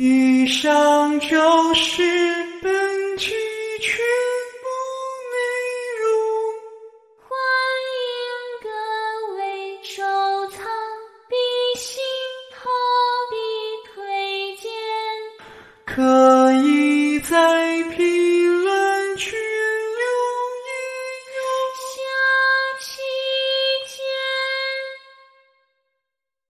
以上就是本期全部内容，欢迎各位收藏，比心投币推荐，可以在。